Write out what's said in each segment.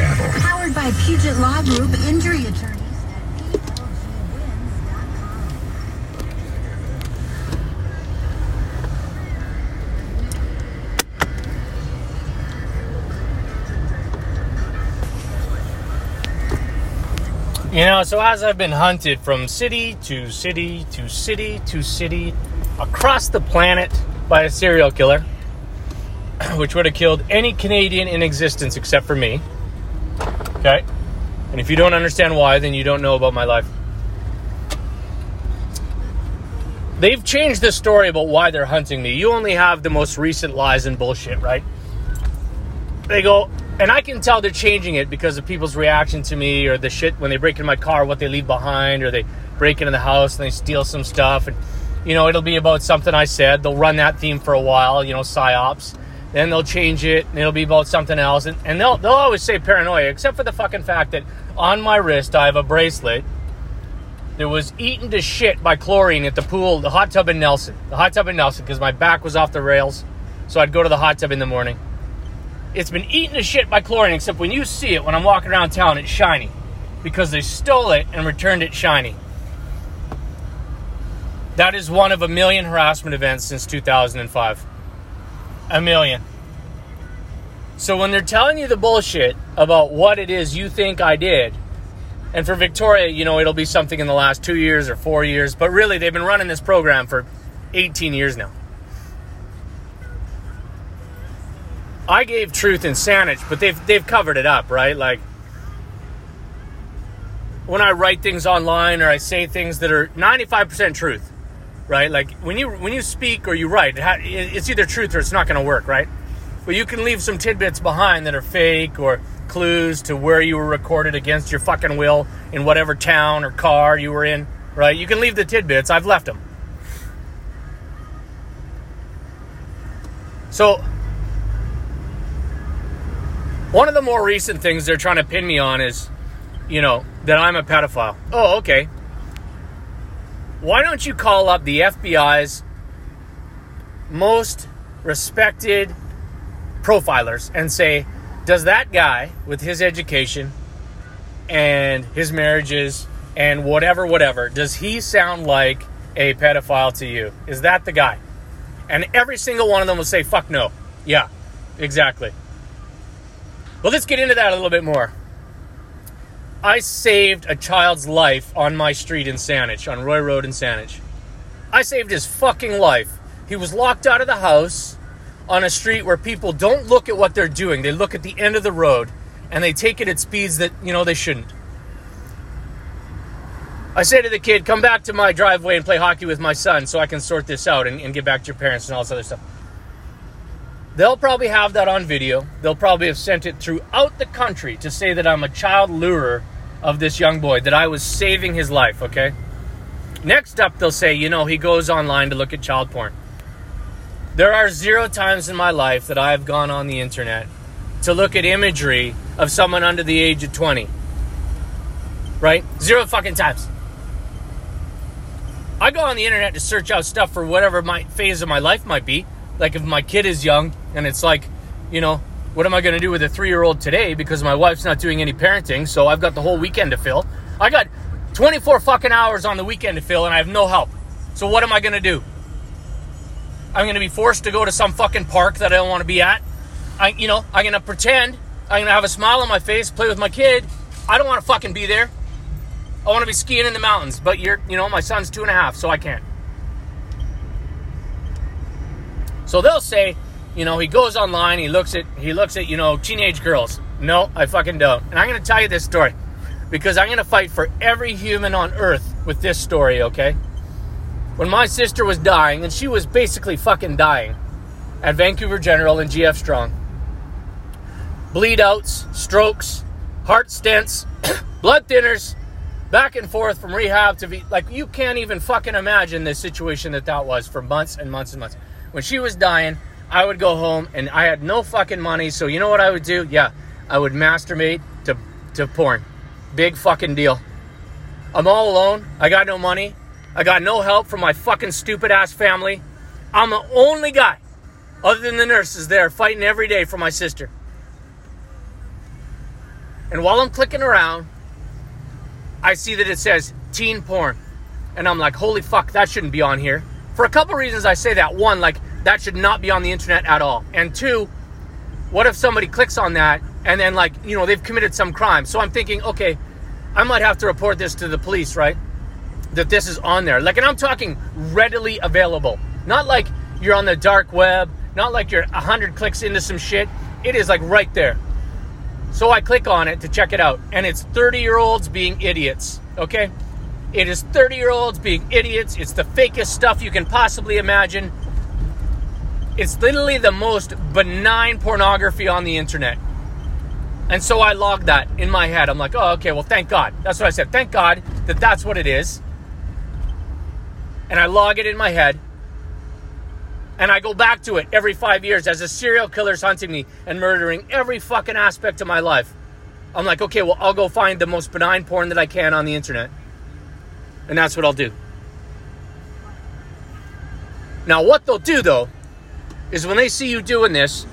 to Seattle. Powered by Puget Law Group Injury Attorneys at PLGWins.com. You know, so as I've been hunted from city to city to city to city across the planet by a serial killer, which would have killed any Canadian in existence except for me. Okay? And if you don't understand why, then you don't know about my life. They've changed the story about why they're hunting me. You only have the most recent lies and bullshit, right? They go, and I can tell they're changing it because of people's reaction to me or the shit when they break into my car, what they leave behind, or they break into the house and they steal some stuff. And, you know, it'll be about something I said. They'll run that theme for a while, you know, psyops. Then they'll change it and it'll be about something else. And, and they'll, they'll always say paranoia, except for the fucking fact that on my wrist I have a bracelet that was eaten to shit by chlorine at the pool, the hot tub in Nelson. The hot tub in Nelson, because my back was off the rails. So I'd go to the hot tub in the morning. It's been eaten to shit by chlorine, except when you see it when I'm walking around town, it's shiny. Because they stole it and returned it shiny. That is one of a million harassment events since 2005. A million. So when they're telling you the bullshit about what it is you think I did, and for Victoria, you know, it'll be something in the last two years or four years, but really they've been running this program for 18 years now. I gave truth in Saanich, but they've they've covered it up, right? Like when I write things online or I say things that are 95% truth, right? Like when you when you speak or you write, it's either truth or it's not going to work, right? But you can leave some tidbits behind that are fake or clues to where you were recorded against your fucking will in whatever town or car you were in, right? You can leave the tidbits. I've left them. So one of the more recent things they're trying to pin me on is, you know, that I'm a pedophile. Oh, okay. Why don't you call up the FBI's most respected profilers and say, does that guy with his education and his marriages and whatever, whatever, does he sound like a pedophile to you? Is that the guy? And every single one of them will say, fuck no. Yeah, exactly. Well, let's get into that a little bit more. I saved a child's life on my street in Saanich, on Roy Road in Saanich. I saved his fucking life. He was locked out of the house on a street where people don't look at what they're doing. They look at the end of the road and they take it at speeds that, you know, they shouldn't. I say to the kid, come back to my driveway and play hockey with my son so I can sort this out and, and get back to your parents and all this other stuff. They'll probably have that on video. They'll probably have sent it throughout the country to say that I'm a child lurer of this young boy, that I was saving his life, okay? Next up, they'll say, you know, he goes online to look at child porn. There are zero times in my life that I've gone on the internet to look at imagery of someone under the age of 20. Right? Zero fucking times. I go on the internet to search out stuff for whatever my phase of my life might be. Like if my kid is young and it's like, you know, what am I going to do with a three year old today because my wife's not doing any parenting, so I've got the whole weekend to fill. I got 24 fucking hours on the weekend to fill and I have no help. So what am I going to do? I'm going to be forced to go to some fucking park that I don't want to be at. I, you know, I'm going to pretend. I'm going to have a smile on my face, play with my kid. I don't want to fucking be there. I want to be skiing in the mountains, but you're, you know, my son's two and a half, so I can't. So they'll say, you know, he goes online, he looks at, he looks at, you know, teenage girls. No, I fucking don't. And I'm going to tell you this story because I'm going to fight for every human on earth with this story, okay? When my sister was dying, and she was basically fucking dying at Vancouver General and GF Strong, bleed outs, strokes, heart stents, blood thinners, back and forth from rehab to be like you can't even fucking imagine the situation that that was for months and months and months. When she was dying, I would go home and I had no fucking money, so you know what I would do? Yeah, I would masturbate to to porn. Big fucking deal. I'm all alone. I got no money. I got no help from my fucking stupid ass family. I'm the only guy, other than the nurses, there fighting every day for my sister. And while I'm clicking around, I see that it says teen porn. And I'm like, holy fuck, that shouldn't be on here. For a couple reasons, I say that. One, like, that should not be on the internet at all. And two, what if somebody clicks on that and then, like, you know, they've committed some crime? So I'm thinking, okay, I might have to report this to the police, right? That this is on there. Like, and I'm talking readily available. Not like you're on the dark web, not like you're 100 clicks into some shit. It is like right there. So I click on it to check it out, and it's 30 year olds being idiots, okay? It is 30 year olds being idiots. It's the fakest stuff you can possibly imagine. It's literally the most benign pornography on the internet. And so I logged that in my head. I'm like, oh, okay, well, thank God. That's what I said. Thank God that that's what it is. And I log it in my head. And I go back to it every five years as a serial killer's hunting me and murdering every fucking aspect of my life. I'm like, okay, well, I'll go find the most benign porn that I can on the internet. And that's what I'll do. Now, what they'll do, though, is when they see you doing this,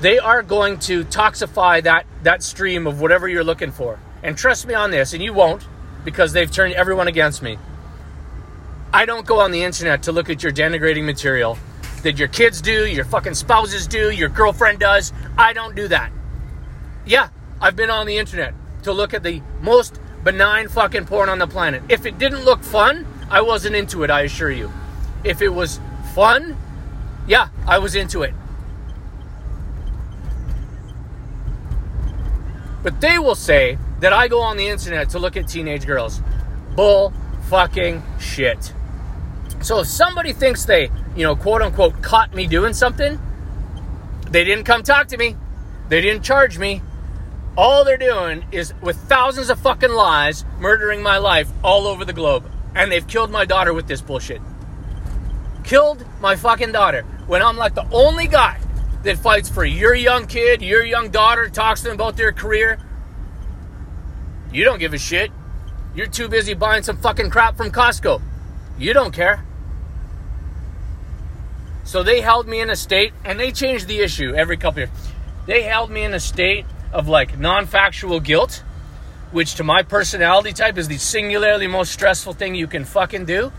they are going to toxify that, that stream of whatever you're looking for. And trust me on this, and you won't, because they've turned everyone against me. I don't go on the internet to look at your denigrating material that your kids do, your fucking spouses do, your girlfriend does. I don't do that. Yeah, I've been on the internet to look at the most benign fucking porn on the planet. If it didn't look fun, I wasn't into it, I assure you. If it was fun, yeah, I was into it. But they will say that I go on the internet to look at teenage girls. Bull fucking shit. So if somebody thinks they, you know, quote unquote, caught me doing something, they didn't come talk to me. They didn't charge me. All they're doing is, with thousands of fucking lies, murdering my life all over the globe. And they've killed my daughter with this bullshit. Killed my fucking daughter when I'm like the only guy that fights for your young kid, your young daughter, talks to them about their career. You don't give a shit. You're too busy buying some fucking crap from Costco. You don't care. So they held me in a state, and they changed the issue every couple years. They held me in a state of like non factual guilt, which to my personality type is the singularly most stressful thing you can fucking do.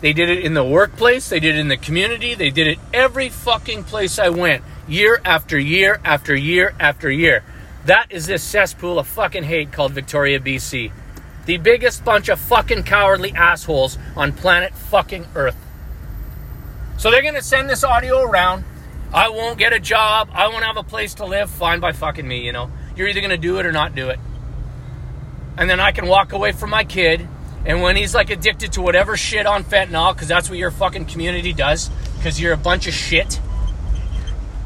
They did it in the workplace, they did it in the community, they did it every fucking place I went, year after year after year after year. That is this cesspool of fucking hate called Victoria, BC. The biggest bunch of fucking cowardly assholes on planet fucking Earth. So they're gonna send this audio around. I won't get a job. I won't have a place to live. Fine by fucking me, you know. You're either gonna do it or not do it. And then I can walk away from my kid. And when he's like addicted to whatever shit on fentanyl, because that's what your fucking community does, because you're a bunch of shit.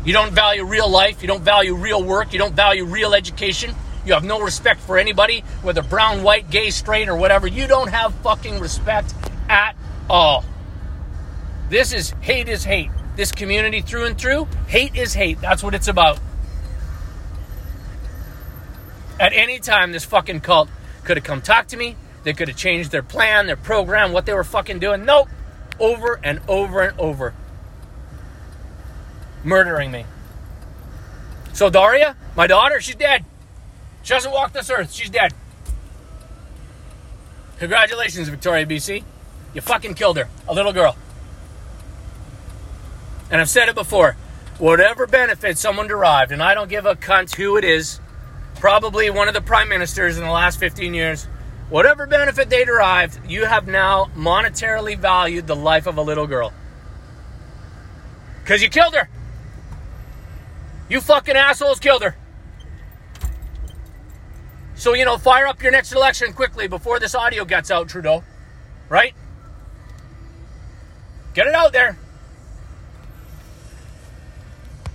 You don't value real life. You don't value real work. You don't value real education. You have no respect for anybody, whether brown, white, gay, straight, or whatever. You don't have fucking respect at all. This is hate is hate. This community through and through, hate is hate. That's what it's about. At any time, this fucking cult could have come talk to me. They could have changed their plan, their program, what they were fucking doing. Nope. Over and over and over. Murdering me. So, Daria, my daughter, she's dead. She doesn't walk this earth. She's dead. Congratulations, Victoria, BC. You fucking killed her. A little girl. And I've said it before whatever benefit someone derived, and I don't give a cunt who it is, probably one of the prime ministers in the last 15 years, whatever benefit they derived, you have now monetarily valued the life of a little girl. Because you killed her. You fucking assholes killed her. So, you know, fire up your next election quickly before this audio gets out, Trudeau. Right? Get it out there.